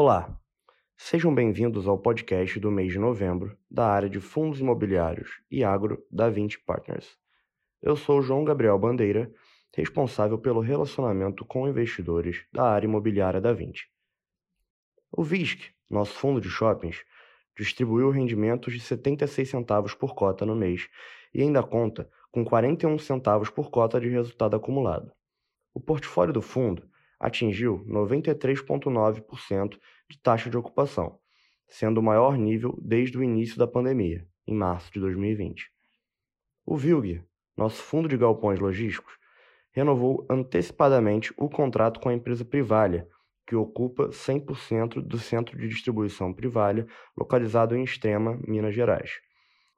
Olá, sejam bem-vindos ao podcast do mês de novembro da área de fundos imobiliários e agro da 20 Partners. Eu sou João Gabriel Bandeira, responsável pelo relacionamento com investidores da área imobiliária da 20. O VISC, nosso fundo de shoppings, distribuiu rendimentos de 76 centavos por cota no mês e ainda conta com 41 centavos por cota de resultado acumulado. O portfólio do fundo atingiu 93,9% de taxa de ocupação, sendo o maior nível desde o início da pandemia, em março de 2020. O VILG, nosso fundo de galpões logísticos, renovou antecipadamente o contrato com a empresa Privalha, que ocupa 100% do centro de distribuição Privalha, localizado em Extrema, Minas Gerais.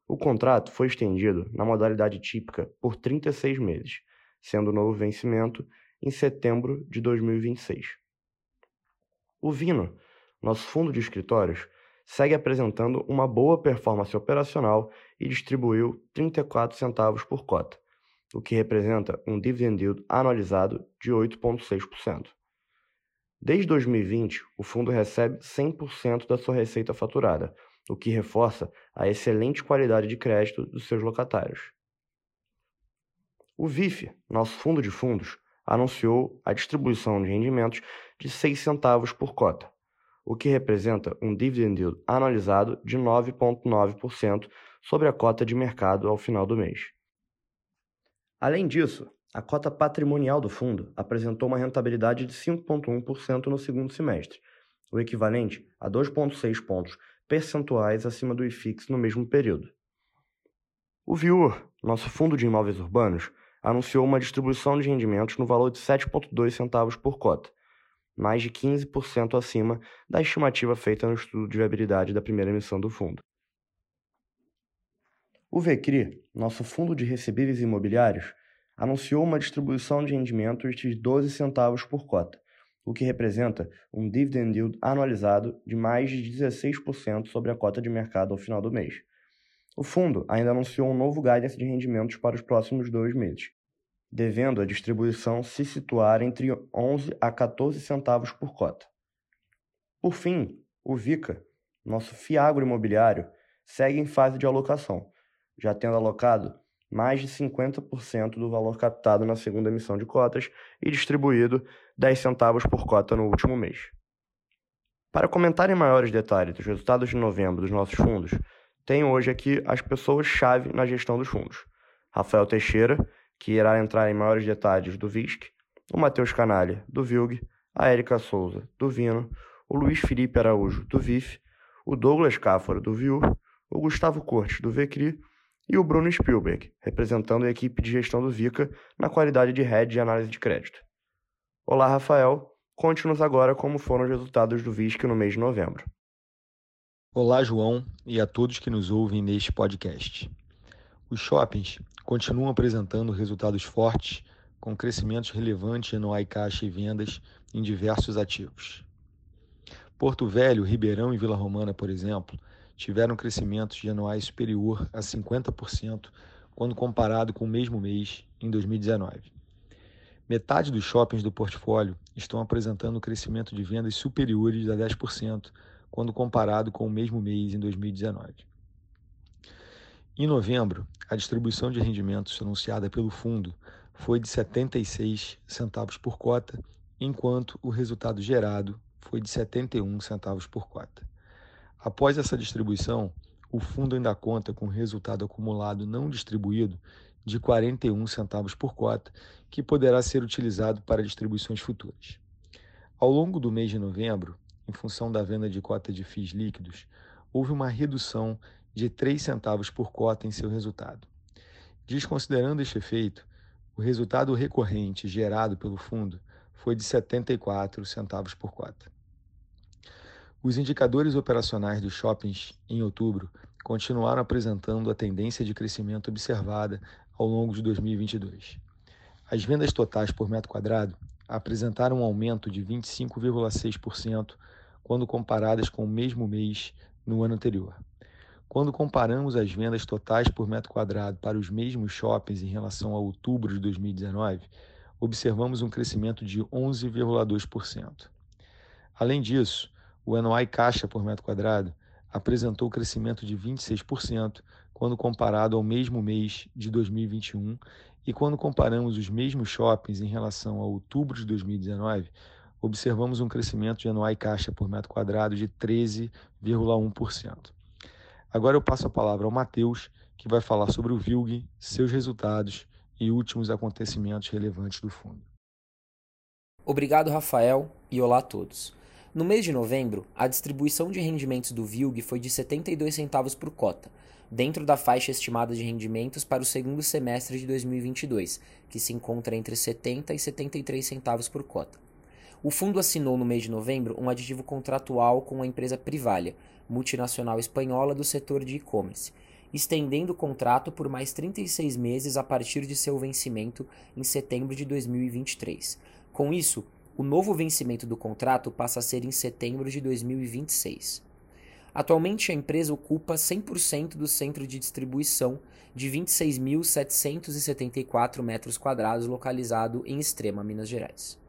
O contrato foi estendido na modalidade típica por 36 meses, sendo o novo vencimento em setembro de 2026. O Vino, nosso fundo de escritórios, segue apresentando uma boa performance operacional e distribuiu 34 centavos por cota, o que representa um dividend yield anualizado de 8,6%. Desde 2020, o fundo recebe 100% da sua receita faturada, o que reforça a excelente qualidade de crédito dos seus locatários. O VIF, nosso fundo de fundos, anunciou a distribuição de rendimentos de 6 centavos por cota, o que representa um dividend yield de 9,9% sobre a cota de mercado ao final do mês. Além disso, a cota patrimonial do fundo apresentou uma rentabilidade de 5,1% no segundo semestre, o equivalente a 2,6 pontos percentuais acima do IFIX no mesmo período. O VIUR, nosso fundo de imóveis urbanos, anunciou uma distribuição de rendimentos no valor de 7,2 centavos por cota, mais de 15% acima da estimativa feita no estudo de viabilidade da primeira emissão do fundo. O VECRI, nosso fundo de recebíveis imobiliários, anunciou uma distribuição de rendimentos de 12 centavos por cota, o que representa um dividend yield anualizado de mais de 16% sobre a cota de mercado ao final do mês. O fundo ainda anunciou um novo guidance de rendimentos para os próximos dois meses, devendo a distribuição se situar entre 11 a 14 centavos por cota. Por fim, o VICA, nosso fiagro imobiliário, segue em fase de alocação, já tendo alocado mais de 50% do valor captado na segunda emissão de cotas e distribuído 10 centavos por cota no último mês. Para comentar em maiores detalhes os resultados de novembro dos nossos fundos, tenho hoje aqui as pessoas-chave na gestão dos fundos. Rafael Teixeira, que irá entrar em maiores detalhes do VISC, o Matheus Canalha, do VILG, a Érica Souza, do Vino, o Luiz Felipe Araújo, do VIF, o Douglas Cáfaro, do VIUR, o Gustavo Cortes, do VECRI e o Bruno Spielberg, representando a equipe de gestão do VICA na qualidade de head de análise de crédito. Olá, Rafael. Conte-nos agora como foram os resultados do VISC no mês de novembro. Olá, João, e a todos que nos ouvem neste podcast. Os shoppings continuam apresentando resultados fortes, com crescimentos relevantes em anuai caixa e vendas em diversos ativos. Porto Velho, Ribeirão e Vila Romana, por exemplo, tiveram crescimentos de anuais superior a 50% quando comparado com o mesmo mês em 2019. Metade dos shoppings do portfólio estão apresentando crescimento de vendas superiores a 10% quando comparado com o mesmo mês em 2019. Em novembro, a distribuição de rendimentos anunciada pelo fundo foi de 76 centavos por cota, enquanto o resultado gerado foi de 71 centavos por cota. Após essa distribuição, o fundo ainda conta com resultado acumulado não distribuído de 41 centavos por cota, que poderá ser utilizado para distribuições futuras. Ao longo do mês de novembro, em função da venda de cota de FIIs líquidos, houve uma redução de 3 centavos por cota em seu resultado. Desconsiderando este efeito, o resultado recorrente gerado pelo fundo foi de 74 centavos por cota. Os indicadores operacionais dos shoppings em outubro continuaram apresentando a tendência de crescimento observada ao longo de 2022. As vendas totais por metro quadrado apresentaram um aumento de 25,6% quando comparadas com o mesmo mês no ano anterior. Quando comparamos as vendas totais por metro quadrado para os mesmos shoppings em relação a outubro de 2019, observamos um crescimento de 11,2%. Além disso, o NOI caixa por metro quadrado apresentou crescimento de 26% quando comparado ao mesmo mês de 2021 e quando comparamos os mesmos shoppings em relação a outubro de 2019, observamos um crescimento de NOI caixa por metro quadrado de 13,1%. Agora eu passo a palavra ao Matheus, que vai falar sobre o VILG, seus resultados e últimos acontecimentos relevantes do fundo. Obrigado, Rafael, e olá a todos. No mês de novembro, a distribuição de rendimentos do VILG foi de 72 centavos por cota, dentro da faixa estimada de rendimentos para o segundo semestre de 2022, que se encontra entre 70 e 73 centavos por cota. O fundo assinou no mês de novembro um aditivo contratual com a empresa Privalia, multinacional espanhola do setor de e-commerce, estendendo o contrato por mais 36 meses a partir de seu vencimento em setembro de 2023. Com isso, o novo vencimento do contrato passa a ser em setembro de 2026. Atualmente, a empresa ocupa 100% do centro de distribuição de 26.774 metros quadrados localizado em Extrema, Minas Gerais.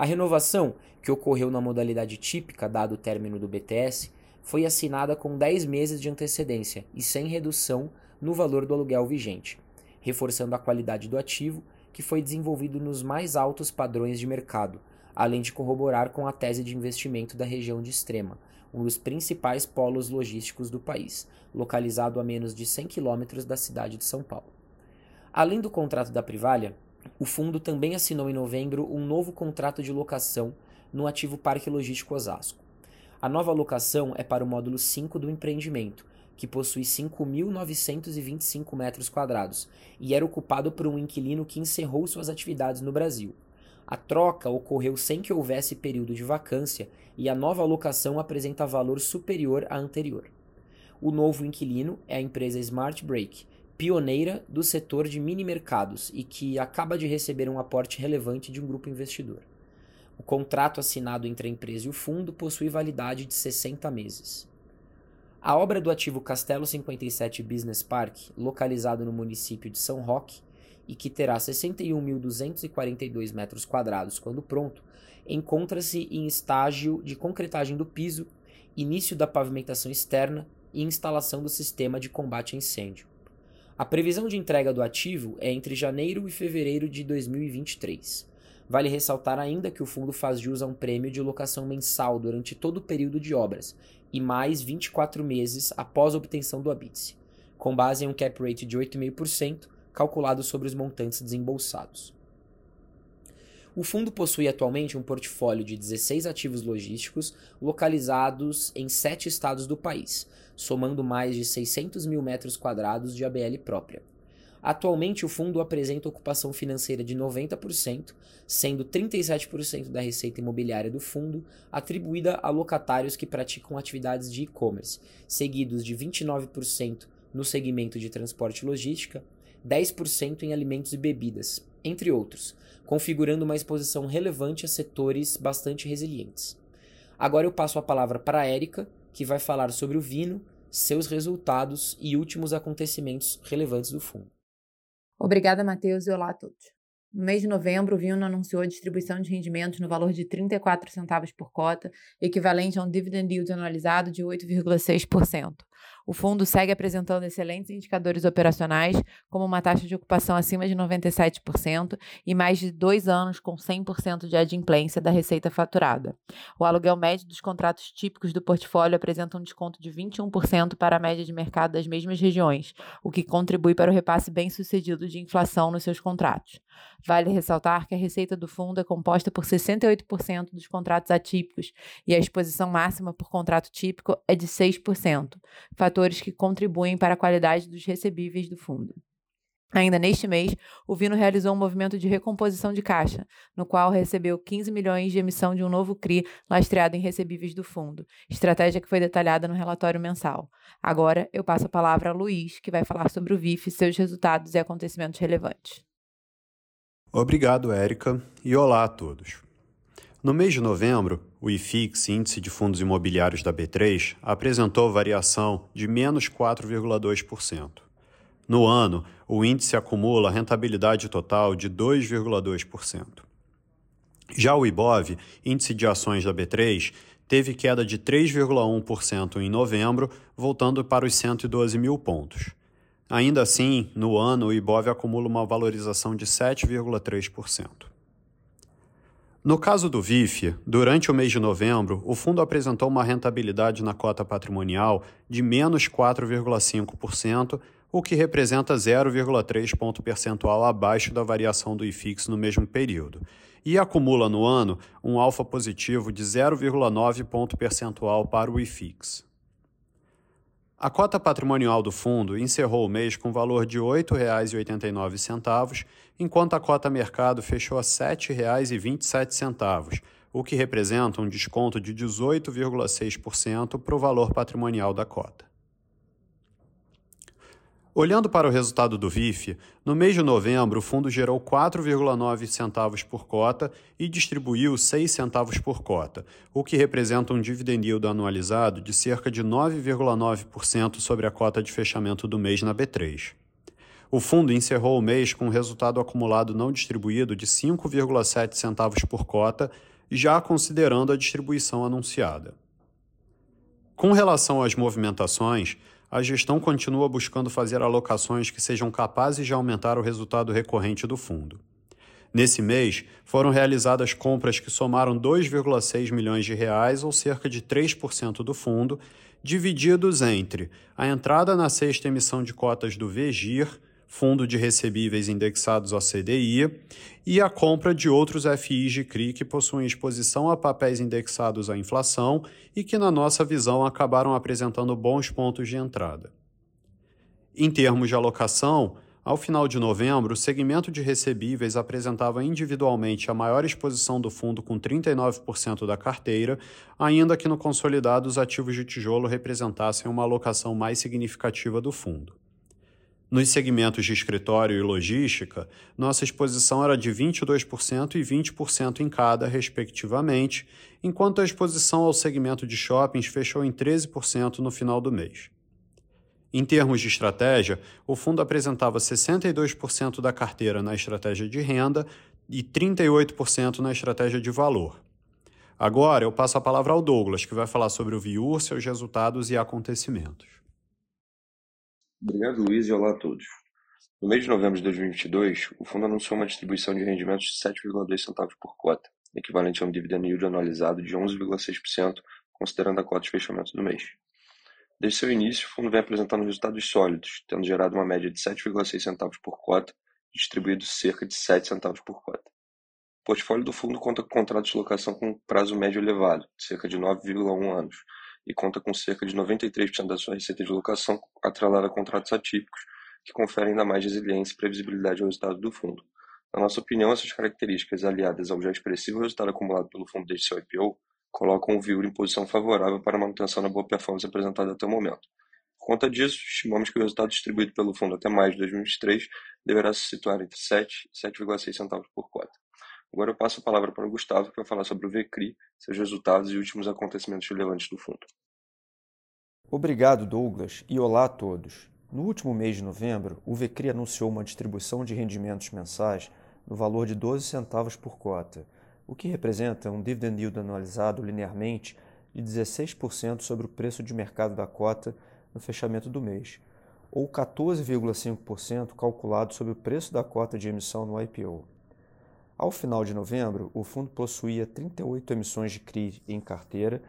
A renovação, que ocorreu na modalidade típica dado o término do BTS, foi assinada com 10 meses de antecedência e sem redução no valor do aluguel vigente, reforçando a qualidade do ativo, que foi desenvolvido nos mais altos padrões de mercado, além de corroborar com a tese de investimento da região de Extrema, um dos principais polos logísticos do país, localizado a menos de 100 quilômetros da cidade de São Paulo. Além do contrato da Privalha, o fundo também assinou em novembro um novo contrato de locação no ativo Parque Logístico Osasco. A nova locação é para o módulo 5 do empreendimento, que possui 5.925 metros quadrados e era ocupado por um inquilino que encerrou suas atividades no Brasil. A troca ocorreu sem que houvesse período de vacância e a nova locação apresenta valor superior à anterior. O novo inquilino é a empresa Smart Break, pioneira do setor de mini mercados e que acaba de receber um aporte relevante de um grupo investidor. O contrato assinado entre a empresa e o fundo possui validade de 60 meses. A obra do ativo Castelo 57 Business Park, localizado no município de São Roque, e que terá 61.242 metros quadrados quando pronto, encontra-se em estágio de concretagem do piso, início da pavimentação externa e instalação do sistema de combate a incêndio. A previsão de entrega do ativo é entre janeiro e fevereiro de 2023. Vale ressaltar ainda que o fundo faz jus a um prêmio de locação mensal durante todo o período de obras e mais 24 meses após a obtenção do habite com base em um cap rate de 8,5%, calculado sobre os montantes desembolsados. O fundo possui atualmente um portfólio de 16 ativos logísticos localizados em sete estados do país, somando mais de 600 mil metros quadrados de ABL própria. Atualmente, o fundo apresenta ocupação financeira de 90%, sendo 37% da receita imobiliária do fundo atribuída a locatários que praticam atividades de e-commerce, seguidos de 29% no segmento de transporte e logística, 10% em alimentos e bebidas, entre outros, configurando uma exposição relevante a setores bastante resilientes. Agora eu passo a palavra para a Érica, que vai falar sobre o Vino, seus resultados e últimos acontecimentos relevantes do fundo. Obrigada, Matheus, e olá a todos. No mês de novembro, o Vino anunciou a distribuição de rendimentos no valor de 34 centavos por cota, equivalente a um dividend yield anualizado de 8,6%. O fundo segue apresentando excelentes indicadores operacionais, como uma taxa de ocupação acima de 97% e mais de dois anos com 100% de adimplência da receita faturada. O aluguel médio dos contratos típicos do portfólio apresenta um desconto de 21% para a média de mercado das mesmas regiões, o que contribui para o repasse bem-sucedido de inflação nos seus contratos. Vale ressaltar que a receita do fundo é composta por 68% dos contratos atípicos e a exposição máxima por contrato típico é de 6%, fatores que contribuem para a qualidade dos recebíveis do fundo. Ainda neste mês, o Vino realizou um movimento de recomposição de caixa, no qual recebeu 15 milhões de emissão de um novo CRI lastreado em recebíveis do fundo, estratégia que foi detalhada no relatório mensal. Agora eu passo a palavra a Luiz, que vai falar sobre o VIF, seus resultados e acontecimentos relevantes. Obrigado, Érica, e olá a todos. No mês de novembro, o IFIX, Índice de Fundos Imobiliários da B3, apresentou variação de menos 4,2%. No ano, o índice acumula rentabilidade total de 2,2%. Já o IBOV, Índice de Ações da B3, teve queda de 3,1% em novembro, voltando para os 112 mil pontos. Ainda assim, no ano, o Ibov acumula uma valorização de 7,3%. No caso do VIF, durante o mês de novembro, o fundo apresentou uma rentabilidade na cota patrimonial de menos 4,5%, o que representa 0,3 ponto percentual abaixo da variação do IFIX no mesmo período, e acumula no ano um alfa positivo de 0,9 ponto percentual para o IFIX. A cota patrimonial do fundo encerrou o mês com valor de R$ 8,89, enquanto a cota mercado fechou a R$ 7,27, o que representa um desconto de 18,6% para o valor patrimonial da cota. Olhando para o resultado do VIF, no mês de novembro o fundo gerou 4,9 centavos por cota e distribuiu 6 centavos por cota, o que representa um dividend yield anualizado de cerca de 9,9% sobre a cota de fechamento do mês na B3. O fundo encerrou o mês com um resultado acumulado não distribuído de 5,7 centavos por cota, já considerando a distribuição anunciada. Com relação às movimentações, a gestão continua buscando fazer alocações que sejam capazes de aumentar o resultado recorrente do fundo. Nesse mês, foram realizadas compras que somaram 2,6 milhões de reais, ou cerca de 3% do fundo, divididos entre a entrada na sexta emissão de cotas do VGIR, Fundo de Recebíveis Indexados ao CDI, e a compra de outros FIs de CRI que possuem exposição a papéis indexados à inflação e que, na nossa visão, acabaram apresentando bons pontos de entrada. Em termos de alocação, ao final de novembro, o segmento de recebíveis apresentava individualmente a maior exposição do fundo, com 39% da carteira, ainda que no consolidado os ativos de tijolo representassem uma alocação mais significativa do fundo. Nos segmentos de escritório e logística, nossa exposição era de 22% e 20% em cada, respectivamente, enquanto a exposição ao segmento de shoppings fechou em 13% no final do mês. Em termos de estratégia, o fundo apresentava 62% da carteira na estratégia de renda e 38% na estratégia de valor. Agora eu passo a palavra ao Douglas, que vai falar sobre o VIUR, seus resultados e acontecimentos. Obrigado, Luiz, e olá a todos. No mês de novembro de 2022, o fundo anunciou uma distribuição de rendimentos de 7,2 centavos por cota, equivalente a um dividend yield anualizado de 11,6%, considerando a cota de fechamento do mês. Desde seu início, o fundo vem apresentando resultados sólidos, tendo gerado uma média de 7,6 centavos por cota distribuído cerca de 7 centavos por cota. O portfólio do fundo conta com contratos de locação com prazo médio elevado, cerca de 9,1 anos, e conta com cerca de 93% da sua receita de locação atrelada a contratos atípicos, que conferem ainda mais resiliência e previsibilidade ao resultado do fundo. Na nossa opinião, essas características, aliadas ao já expressivo resultado acumulado pelo fundo desde seu IPO, colocam o VIUR em posição favorável para a manutenção da boa performance apresentada até o momento. Por conta disso, estimamos que o resultado distribuído pelo fundo até mais de 2023 deverá se situar entre 7 e 7,6 centavos por cota. Agora eu passo a palavra para o Gustavo, que vai falar sobre o VCRI, seus resultados e últimos acontecimentos relevantes do fundo. Obrigado, Douglas, e olá a todos. No último mês de novembro, o VCRI anunciou uma distribuição de rendimentos mensais no valor de 12 centavos por cota, o que representa um dividend yield anualizado linearmente de 16% sobre o preço de mercado da cota no fechamento do mês, ou 14,5% calculado sobre o preço da cota de emissão no IPO. Ao final de novembro, o fundo possuía 38 emissões de CRI em carteira,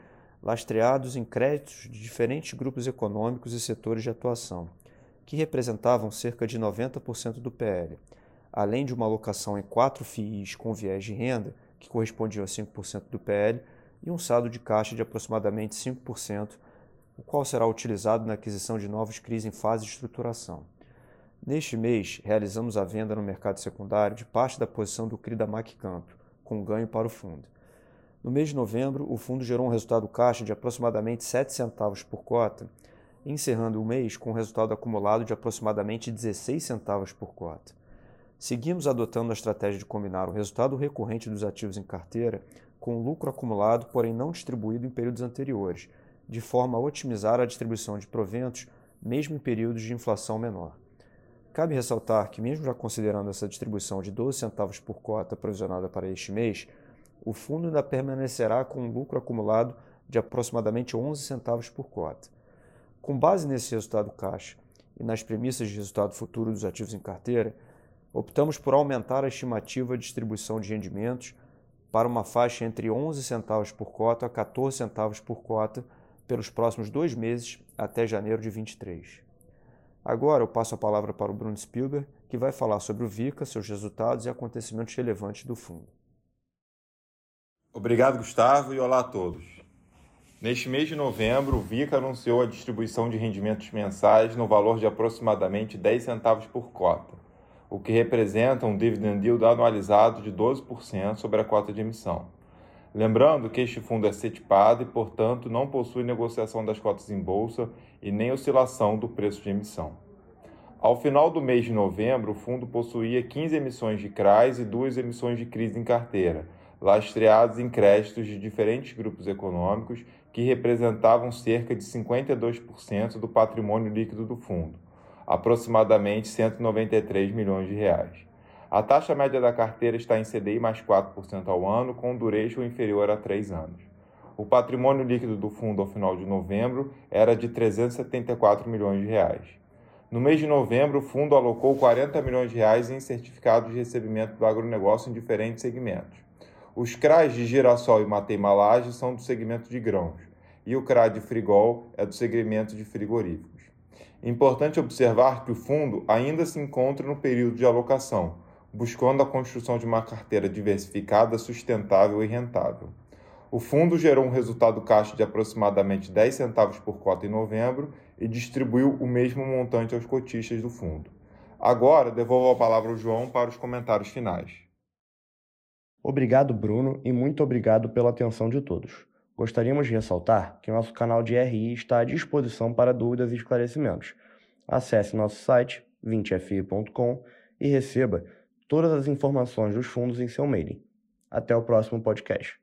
lastreados em créditos de diferentes grupos econômicos e setores de atuação, que representavam cerca de 90% do PL, além de uma alocação em quatro FIIs com viés de renda, que correspondiam a 5% do PL, e um saldo de caixa de aproximadamente 5%, o qual será utilizado na aquisição de novos CRIs em fase de estruturação. Neste mês, realizamos a venda no mercado secundário de parte da posição do CRI da MacCamp, com ganho para o fundo. No mês de novembro, o fundo gerou um resultado caixa de aproximadamente 7 centavos por cota, encerrando o mês com um resultado acumulado de aproximadamente 16 centavos por cota. Seguimos adotando a estratégia de combinar o resultado recorrente dos ativos em carteira com o lucro acumulado, porém não distribuído em períodos anteriores, de forma a otimizar a distribuição de proventos, mesmo em períodos de inflação menor. Cabe ressaltar que, mesmo já considerando essa distribuição de 12 centavos por cota provisionada para este mês, o fundo ainda permanecerá com um lucro acumulado de aproximadamente 11 centavos por cota. Com base nesse resultado caixa e nas premissas de resultado futuro dos ativos em carteira, optamos por aumentar a estimativa de distribuição de rendimentos para uma faixa entre 11 centavos por cota a 14 centavos por cota pelos próximos dois meses até janeiro de 23. Agora eu passo a palavra para o Bruno Spielberg, que vai falar sobre o VICA, seus resultados e acontecimentos relevantes do fundo. Obrigado, Gustavo, e olá a todos. Neste mês de novembro, o VICA anunciou a distribuição de rendimentos mensais no valor de aproximadamente 10 centavos por cota o que representa um dividend yield anualizado de 12% sobre a cota de emissão. Lembrando que este fundo é setipado e, portanto, não possui negociação das cotas em bolsa e nem oscilação do preço de emissão. Ao final do mês de novembro, o fundo possuía 15 emissões de CRAs e duas emissões de crise em carteira, lastreados em créditos de diferentes grupos econômicos que representavam cerca de 52% do patrimônio líquido do fundo aproximadamente 193 milhões de reais. A taxa média da carteira está em CDI mais 4% ao ano, com duration inferior a 3 anos. O patrimônio líquido do fundo ao final de novembro era de 374 milhões de reais. No mês de novembro, o fundo alocou 40 milhões de reais em certificados de recebimento do agronegócio em diferentes segmentos. Os CRAs de girassol e matei malage são do segmento de grãos, e o CRA de frigol é do segmento de frigoríficos. Importante observar que o fundo ainda se encontra no período de alocação, buscando a construção de uma carteira diversificada, sustentável e rentável. O fundo gerou um resultado caixa de aproximadamente 10 centavos por cota em novembro e distribuiu o mesmo montante aos cotistas do fundo. Agora, devolvo a palavra ao João para os comentários finais. Obrigado, Bruno, e muito obrigado pela atenção de todos. Gostaríamos de ressaltar que nosso canal de RI está à disposição para dúvidas e esclarecimentos. Acesse nosso site 20fi.com e receba todas as informações dos fundos em seu mailing. Até o próximo podcast.